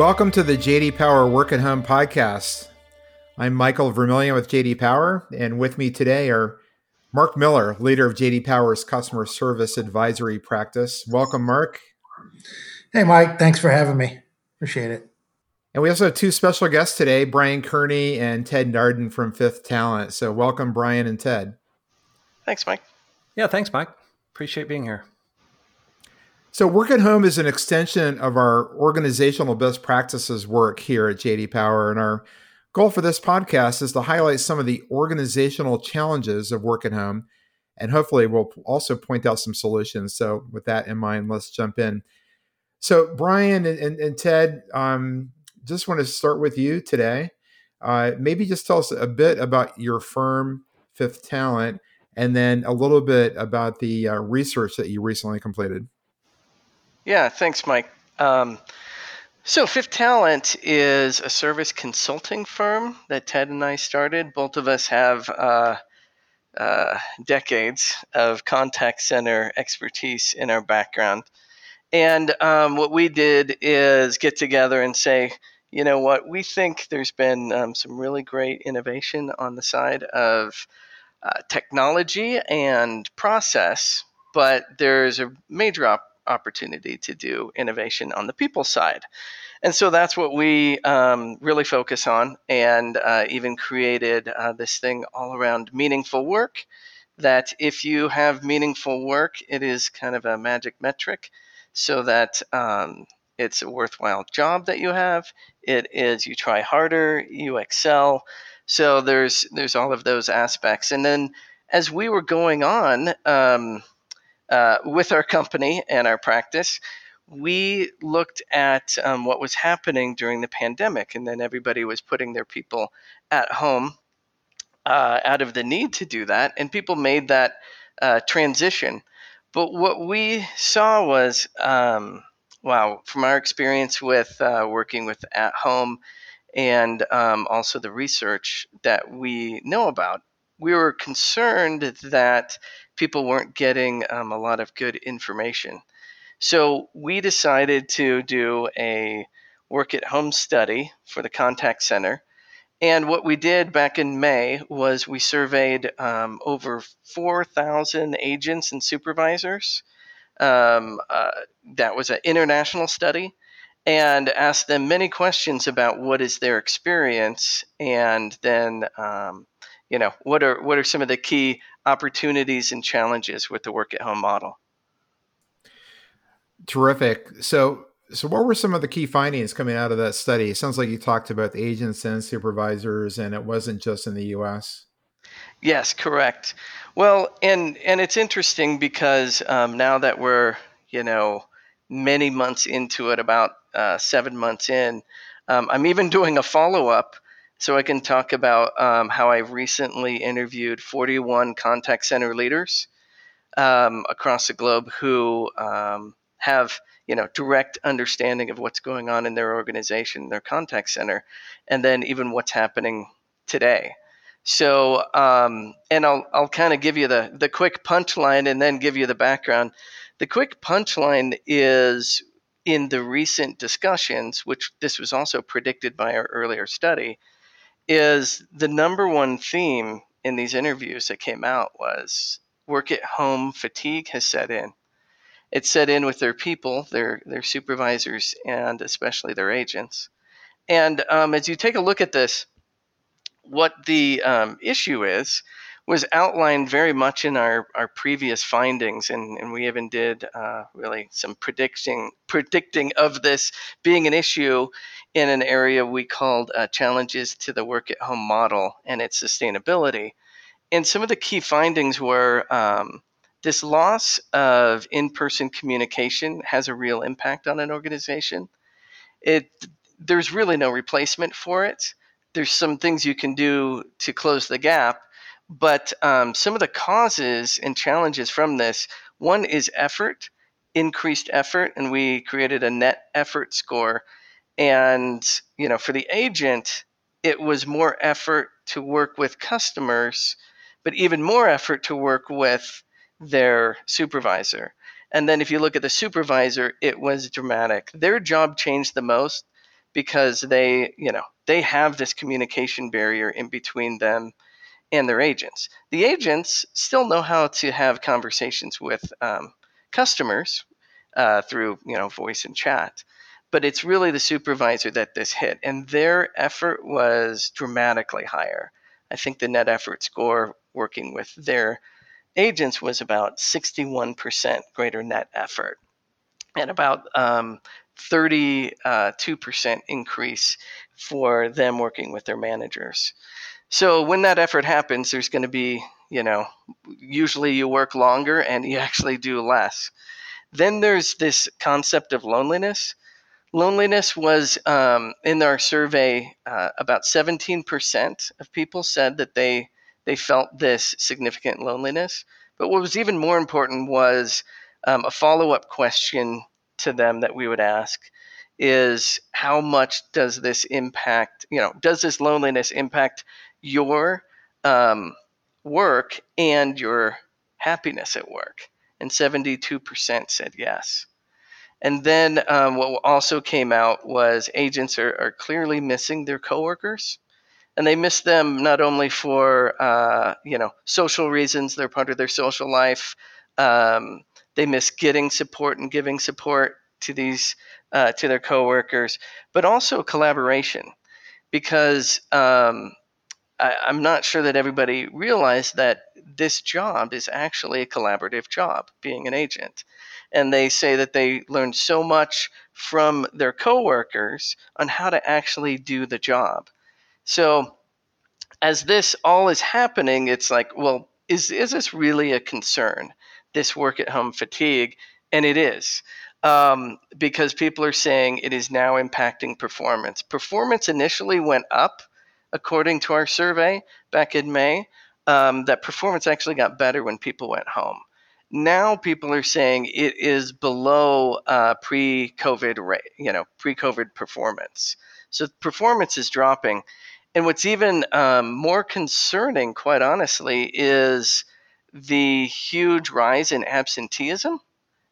Welcome to the JD Power Work at Home podcast. I'm Michael Vermillion with JD Power, and with me today are Mark Miller, leader of JD Power's customer service advisory practice. Welcome, Mark. Hey, Mike. Thanks for having me. Appreciate it. And we also have two special guests today, Brian Kearney and Ted Narden from Fifth Talent. So, welcome, Brian and Ted. Thanks, Mike. Yeah, thanks, Mike. Appreciate being here. So, work at home is an extension of our organizational best practices work here at JD Power. And our goal for this podcast is to highlight some of the organizational challenges of work at home. And hopefully, we'll also point out some solutions. So, with that in mind, let's jump in. So, Brian and, and, and Ted, um, just want to start with you today. Uh, maybe just tell us a bit about your firm, Fifth Talent, and then a little bit about the uh, research that you recently completed. Yeah, thanks, Mike. Um, so, Fifth Talent is a service consulting firm that Ted and I started. Both of us have uh, uh, decades of contact center expertise in our background. And um, what we did is get together and say, you know what, we think there's been um, some really great innovation on the side of uh, technology and process, but there's a major op- opportunity to do innovation on the people side. And so that's what we um, really focus on, and uh, even created uh, this thing all around meaningful work. That if you have meaningful work, it is kind of a magic metric so that um, it's a worthwhile job that you have. It is you try harder, you excel. So there's there's all of those aspects, and then as we were going on, um, uh, with our company and our practice, we looked at um, what was happening during the pandemic, and then everybody was putting their people at home uh, out of the need to do that, and people made that uh, transition. But what we saw was, um, wow, from our experience with uh, working with at home and um, also the research that we know about, we were concerned that people weren't getting um, a lot of good information. So we decided to do a work at home study for the contact center. And what we did back in May was we surveyed um, over 4,000 agents and supervisors. Um, uh, that was an international study and asked them many questions about what is their experience and then um, you know what are what are some of the key opportunities and challenges with the work at home model. Terrific. So so what were some of the key findings coming out of that study? It sounds like you talked about the agents and supervisors and it wasn't just in the us yes correct. Well and and it's interesting because um, now that we're you know many months into it about uh, seven months in um, i'm even doing a follow-up so I can talk about um, how I recently interviewed 41 contact center leaders um, across the globe who um, have you know direct understanding of what's going on in their organization, their contact center, and then even what's happening today. So, um, and I'll I'll kind of give you the the quick punchline and then give you the background. The quick punchline is in the recent discussions, which this was also predicted by our earlier study is the number one theme in these interviews that came out was work at home fatigue has set in. It set in with their people, their their supervisors, and especially their agents. And um, as you take a look at this, what the um, issue is was outlined very much in our, our previous findings, and, and we even did uh, really some predicting predicting of this being an issue in an area we called uh, challenges to the work at home model and its sustainability. And some of the key findings were um, this loss of in person communication has a real impact on an organization. It, there's really no replacement for it. There's some things you can do to close the gap, but um, some of the causes and challenges from this one is effort, increased effort, and we created a net effort score and, you know, for the agent, it was more effort to work with customers, but even more effort to work with their supervisor. And then if you look at the supervisor, it was dramatic. Their job changed the most because they, you know, they have this communication barrier in between them and their agents. The agents still know how to have conversations with um, customers uh, through, you know, voice and chat, but it's really the supervisor that this hit, and their effort was dramatically higher. I think the net effort score working with their agents was about 61% greater net effort and about um, 32% uh, increase for them working with their managers. So when that effort happens, there's going to be, you know, usually you work longer and you actually do less. Then there's this concept of loneliness. Loneliness was um, in our survey uh, about 17% of people said that they they felt this significant loneliness. But what was even more important was um, a follow up question to them that we would ask is how much does this impact, you know, does this loneliness impact your um, work and your happiness at work? And 72% said yes. And then um, what also came out was agents are, are clearly missing their coworkers. And they miss them not only for uh, you know social reasons they're part of their social life um, they miss getting support and giving support to these uh, to their coworkers but also collaboration. Because um, I, i'm not sure that everybody realized that this job is actually a collaborative job being an agent and they say that they learned so much from their coworkers on how to actually do the job so as this all is happening, it's like, well, is is this really a concern? This work at home fatigue, and it is. Um, because people are saying it is now impacting performance. Performance initially went up, according to our survey back in May. Um, that performance actually got better when people went home. Now people are saying it is below uh, pre-COVID rate, you know, pre-COVID performance. So performance is dropping, and what's even um, more concerning, quite honestly, is the huge rise in absenteeism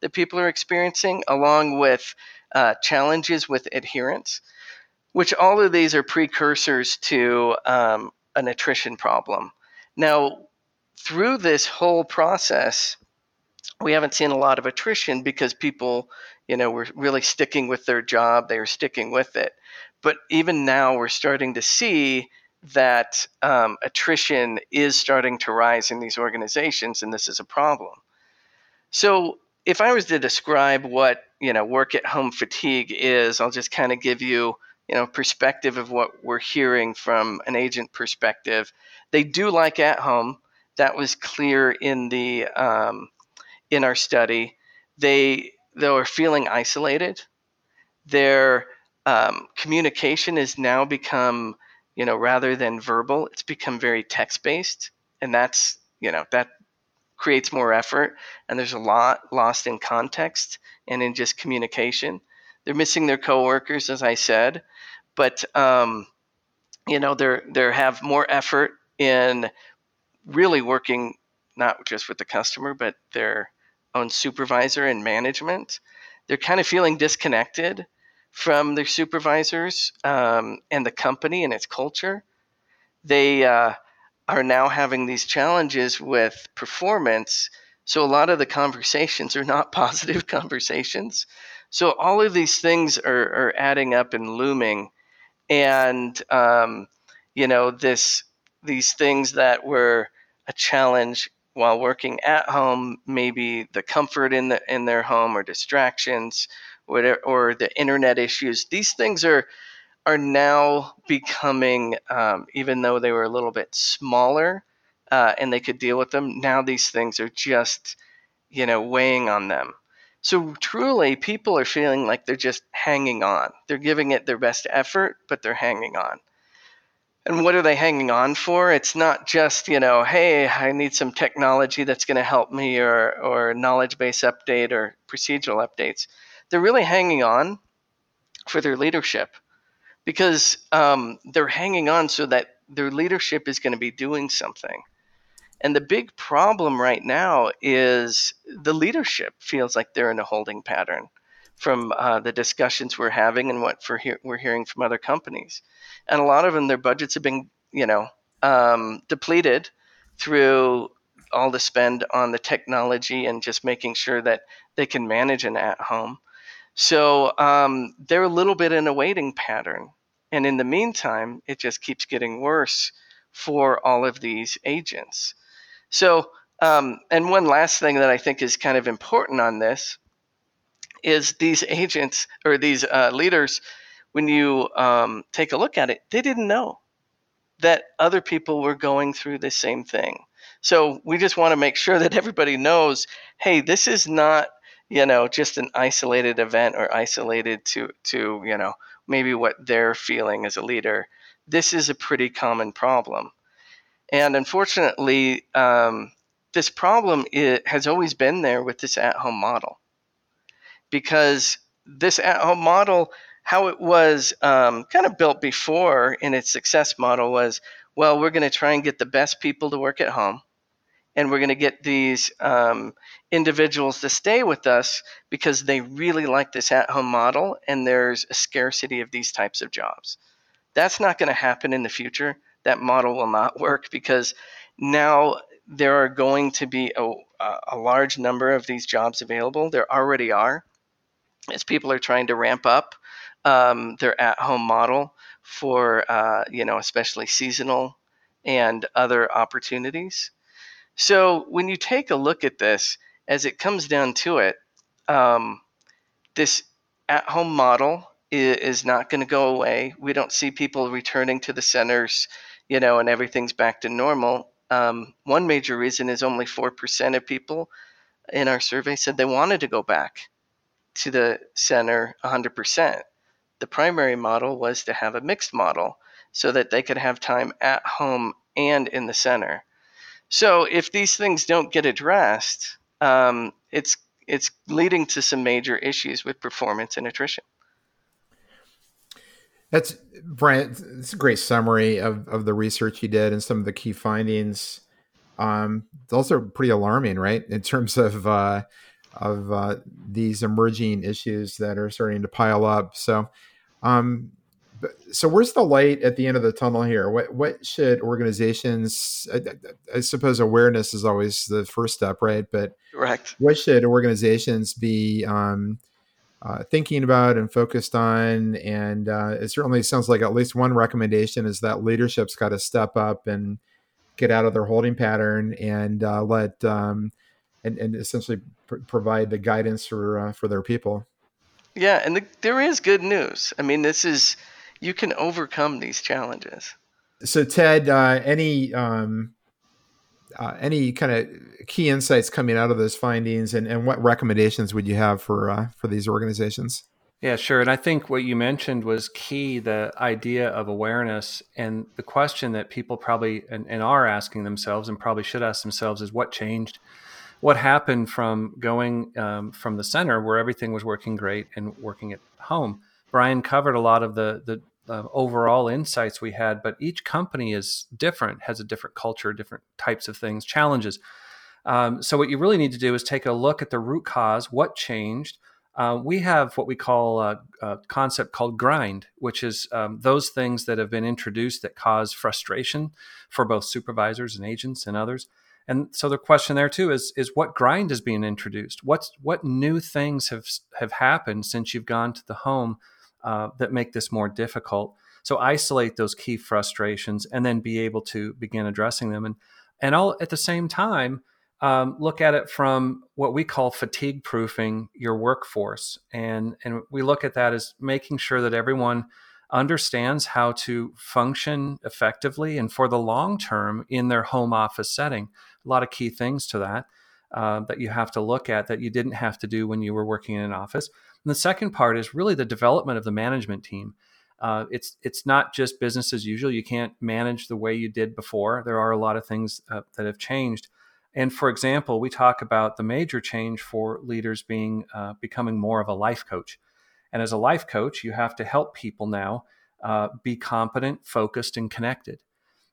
that people are experiencing, along with uh, challenges with adherence, which all of these are precursors to um, an attrition problem. Now, through this whole process, we haven't seen a lot of attrition because people, you know, were really sticking with their job, they were sticking with it. But even now, we're starting to see that um, attrition is starting to rise in these organizations, and this is a problem. So, if I was to describe what you know work at home fatigue is, I'll just kind of give you you know perspective of what we're hearing from an agent perspective. They do like at home. That was clear in the um, in our study. They though are feeling isolated. They're um, communication has now become, you know, rather than verbal, it's become very text based, and that's, you know, that creates more effort, and there's a lot lost in context and in just communication. They're missing their coworkers, as I said, but um, you know, they're they have more effort in really working not just with the customer, but their own supervisor and management. They're kind of feeling disconnected from their supervisors um, and the company and its culture. They uh, are now having these challenges with performance. So a lot of the conversations are not positive conversations. So all of these things are, are adding up and looming, and um, you know this these things that were a challenge while working at home, maybe the comfort in the in their home or distractions, whatever, or the internet issues. These things are are now becoming, um, even though they were a little bit smaller uh, and they could deal with them. Now these things are just, you know, weighing on them. So truly, people are feeling like they're just hanging on. They're giving it their best effort, but they're hanging on. And what are they hanging on for? It's not just, you know, hey, I need some technology that's going to help me or, or knowledge base update or procedural updates they're really hanging on for their leadership because um, they're hanging on so that their leadership is going to be doing something. And the big problem right now is the leadership feels like they're in a holding pattern. From uh, the discussions we're having and what for he- we're hearing from other companies. And a lot of them, their budgets have been, you know, um, depleted through all the spend on the technology and just making sure that they can manage an at home. So um, they're a little bit in a waiting pattern. And in the meantime, it just keeps getting worse for all of these agents. So, um, and one last thing that I think is kind of important on this is these agents or these uh, leaders, when you um, take a look at it, they didn't know that other people were going through the same thing. So we just want to make sure that everybody knows, hey, this is not, you know, just an isolated event or isolated to to, you know, maybe what they're feeling as a leader. This is a pretty common problem. And unfortunately, um, this problem it has always been there with this at-home model because this at-home model how it was um, kind of built before in its success model was well we're going to try and get the best people to work at home and we're going to get these um, individuals to stay with us because they really like this at home model and there's a scarcity of these types of jobs. That's not going to happen in the future. That model will not work because now there are going to be a, a large number of these jobs available. There already are, as people are trying to ramp up um, their at home model for, uh, you know, especially seasonal and other opportunities. So when you take a look at this, as it comes down to it, um, this at home model is, is not going to go away. We don't see people returning to the centers, you know, and everything's back to normal. Um, one major reason is only 4% of people in our survey said they wanted to go back to the center 100%. The primary model was to have a mixed model so that they could have time at home and in the center. So if these things don't get addressed, um, it's it's leading to some major issues with performance and attrition. That's Brian. It's a great summary of, of the research you did and some of the key findings. Um, those are pretty alarming, right? In terms of uh, of uh, these emerging issues that are starting to pile up. So, um, so where's the light at the end of the tunnel here? What what should organizations? I, I, suppose awareness is always the first step, right? But correct. What should organizations be um, uh, thinking about and focused on? And uh, it certainly sounds like at least one recommendation is that leadership's got to step up and get out of their holding pattern and uh, let um, and, and essentially pr- provide the guidance for uh, for their people. Yeah, and the, there is good news. I mean, this is you can overcome these challenges. So, Ted, uh, any um, uh, any kind of key insights coming out of those findings, and, and what recommendations would you have for uh, for these organizations? Yeah, sure. And I think what you mentioned was key the idea of awareness. And the question that people probably and, and, are asking themselves and probably should ask themselves is what changed? What happened from going um, from the center where everything was working great and working at home? Brian covered a lot of the, the uh, overall insights we had, but each company is different, has a different culture, different types of things, challenges. Um, so, what you really need to do is take a look at the root cause, what changed. Uh, we have what we call a, a concept called grind, which is um, those things that have been introduced that cause frustration for both supervisors and agents and others. And so the question there too is is what grind is being introduced? What's what new things have have happened since you've gone to the home uh, that make this more difficult. So isolate those key frustrations and then be able to begin addressing them. And and all at the same time, um, look at it from what we call fatigue proofing your workforce. And and we look at that as making sure that everyone understands how to function effectively and for the long term in their home office setting. A lot of key things to that. Uh, that you have to look at that you didn't have to do when you were working in an office. And the second part is really the development of the management team. Uh, it's it's not just business as usual. You can't manage the way you did before. There are a lot of things uh, that have changed. And for example, we talk about the major change for leaders being uh, becoming more of a life coach. And as a life coach, you have to help people now uh, be competent, focused, and connected.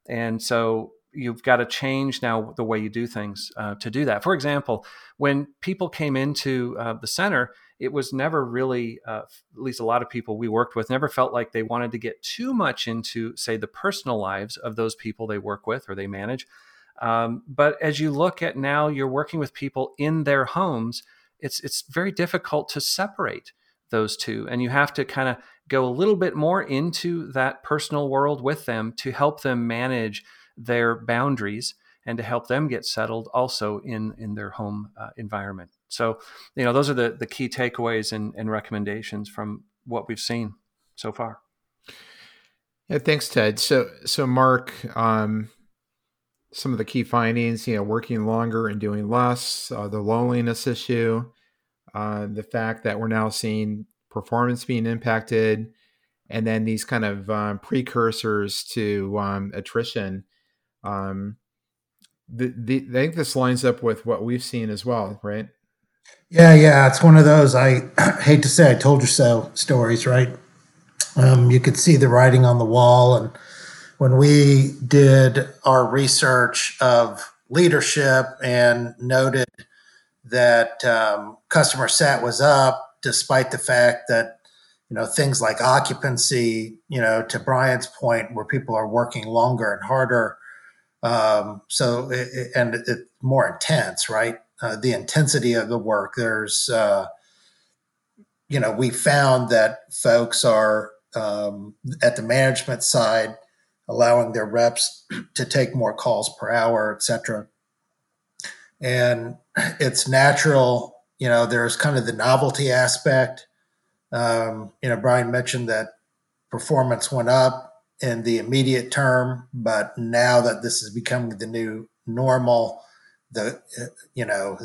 And so you've got to change now the way you do things uh, to do that. For example, when people came into uh, the center, it was never really, uh, at least a lot of people we worked with, never felt like they wanted to get too much into, say, the personal lives of those people they work with or they manage. Um, but as you look at now, you're working with people in their homes. It's it's very difficult to separate those two, and you have to kind of go a little bit more into that personal world with them to help them manage their boundaries and to help them get settled also in in their home uh, environment. So, you know, those are the the key takeaways and, and recommendations from what we've seen so far. Yeah, thanks, Ted. So, so Mark, um, some of the key findings, you know, working longer and doing less, uh, the loneliness issue, uh, the fact that we're now seeing performance being impacted, and then these kind of um, precursors to um, attrition. Um, the, the, I think this lines up with what we've seen as well, right? Yeah, yeah, it's one of those I hate to say I told you so stories, right? Um, you could see the writing on the wall, and when we did our research of leadership and noted that um, customer sat was up, despite the fact that you know things like occupancy, you know, to Brian's point, where people are working longer and harder, um, so it, and it's it more intense, right? Uh, the intensity of the work. There's, uh, you know, we found that folks are um, at the management side allowing their reps to take more calls per hour, et cetera. And it's natural, you know, there's kind of the novelty aspect. Um, you know, Brian mentioned that performance went up in the immediate term, but now that this is becoming the new normal, the you know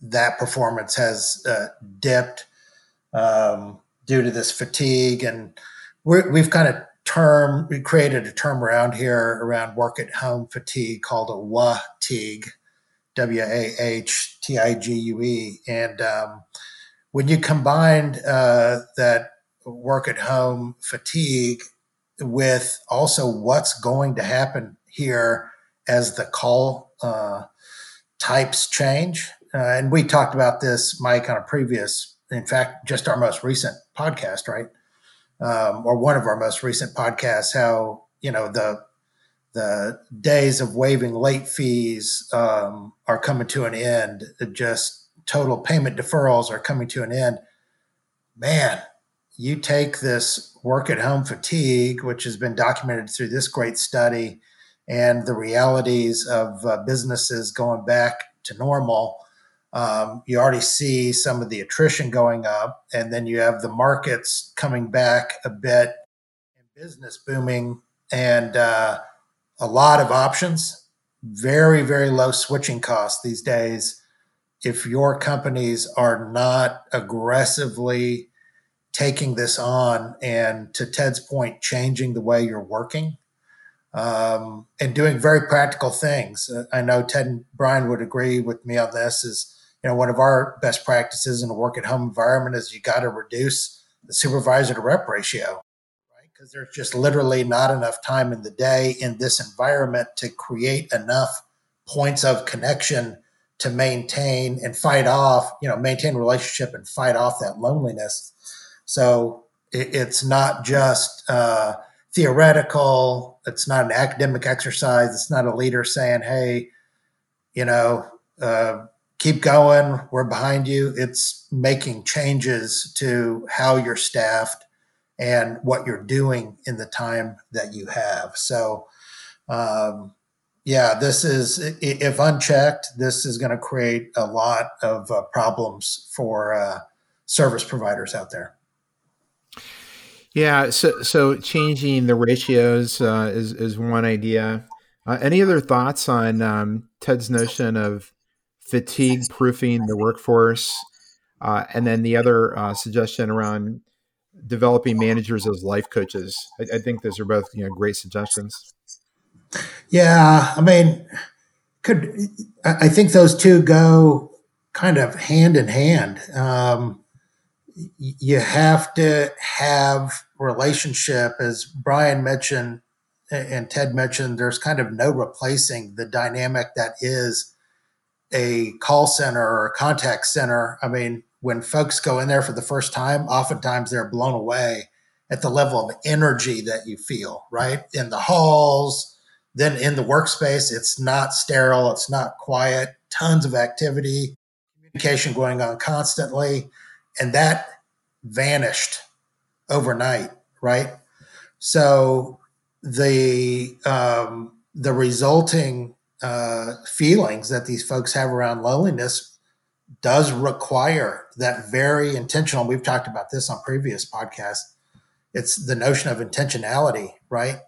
that performance has uh, dipped um, due to this fatigue, and we have kind of term we created a term around here around work at home fatigue called a WAHTIGUE, W A H T I G U E, and um, when you combine uh, that work at home fatigue with also what's going to happen here as the call uh, types change. Uh, and we talked about this, Mike, on a previous, in fact, just our most recent podcast, right? Um, or one of our most recent podcasts, how, you know, the, the days of waiving late fees um, are coming to an end. Just total payment deferrals are coming to an end. Man, you take this work at home fatigue, which has been documented through this great study, and the realities of uh, businesses going back to normal, um, you already see some of the attrition going up, and then you have the markets coming back a bit, and business booming, and uh, a lot of options. Very, very low switching costs these days. If your companies are not aggressively taking this on and, to Ted's point, changing the way you're working, um, and doing very practical things. Uh, I know Ted and Brian would agree with me on this. Is you know one of our best practices in a work at home environment is you got to reduce the supervisor to rep ratio, right? Because there's just literally not enough time in the day in this environment to create enough points of connection to maintain and fight off, you know, maintain relationship and fight off that loneliness. So it, it's not just uh, theoretical. It's not an academic exercise. It's not a leader saying, "Hey, you know, uh, keep going. We're behind you." It's making changes to how you're staffed and what you're doing in the time that you have. So, um, yeah, this is if unchecked, this is going to create a lot of uh, problems for uh, service providers out there. Yeah, so so changing the ratios uh, is is one idea. Uh, any other thoughts on um, Ted's notion of fatigue proofing the workforce, uh, and then the other uh, suggestion around developing managers as life coaches? I, I, think those are both you know great suggestions. Yeah, I mean, could I think those two go kind of hand in hand. Um, you have to have relationship as brian mentioned and ted mentioned there's kind of no replacing the dynamic that is a call center or a contact center i mean when folks go in there for the first time, oftentimes they're blown away at the level of energy that you feel, right? In the halls, then in the workspace, it's not sterile, it's not quiet, tons of activity, communication going on constantly. And that vanished overnight, right? So the um, the resulting uh, feelings that these folks have around loneliness does require that very intentional. We've talked about this on previous podcasts. It's the notion of intentionality, right?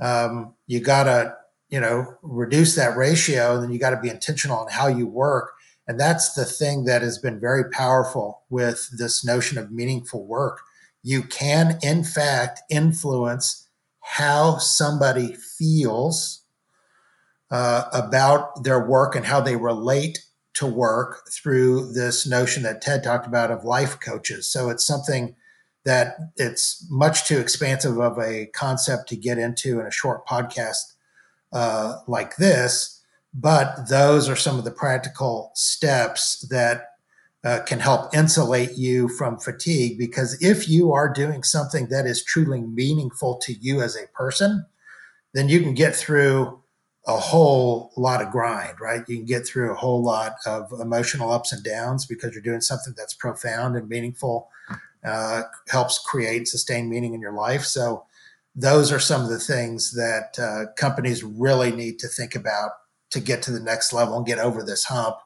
Um, you got to, you know, reduce that ratio, and then you got to be intentional on how you work. And that's the thing that has been very powerful with this notion of meaningful work. You can, in fact, influence how somebody feels uh, about their work and how they relate to work through this notion that Ted talked about of life coaches. So it's something that it's much too expansive of a concept to get into in a short podcast uh, like this. But those are some of the practical steps that uh, can help insulate you from fatigue. Because if you are doing something that is truly meaningful to you as a person, then you can get through a whole lot of grind, right? You can get through a whole lot of emotional ups and downs because you're doing something that's profound and meaningful, uh, helps create sustained meaning in your life. So, those are some of the things that uh, companies really need to think about to get to the next level and get over this hump.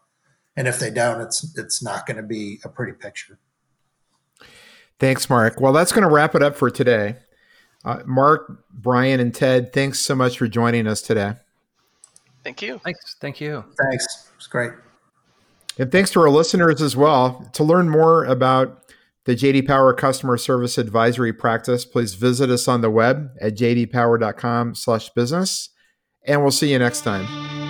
And if they don't, it's it's not going to be a pretty picture. Thanks, Mark. Well, that's going to wrap it up for today. Uh, Mark, Brian, and Ted, thanks so much for joining us today. Thank you. Thanks. Thank you. Thanks. It's great. And thanks to our listeners as well. To learn more about the JD Power Customer Service Advisory practice, please visit us on the web at jdpower.com/business, and we'll see you next time.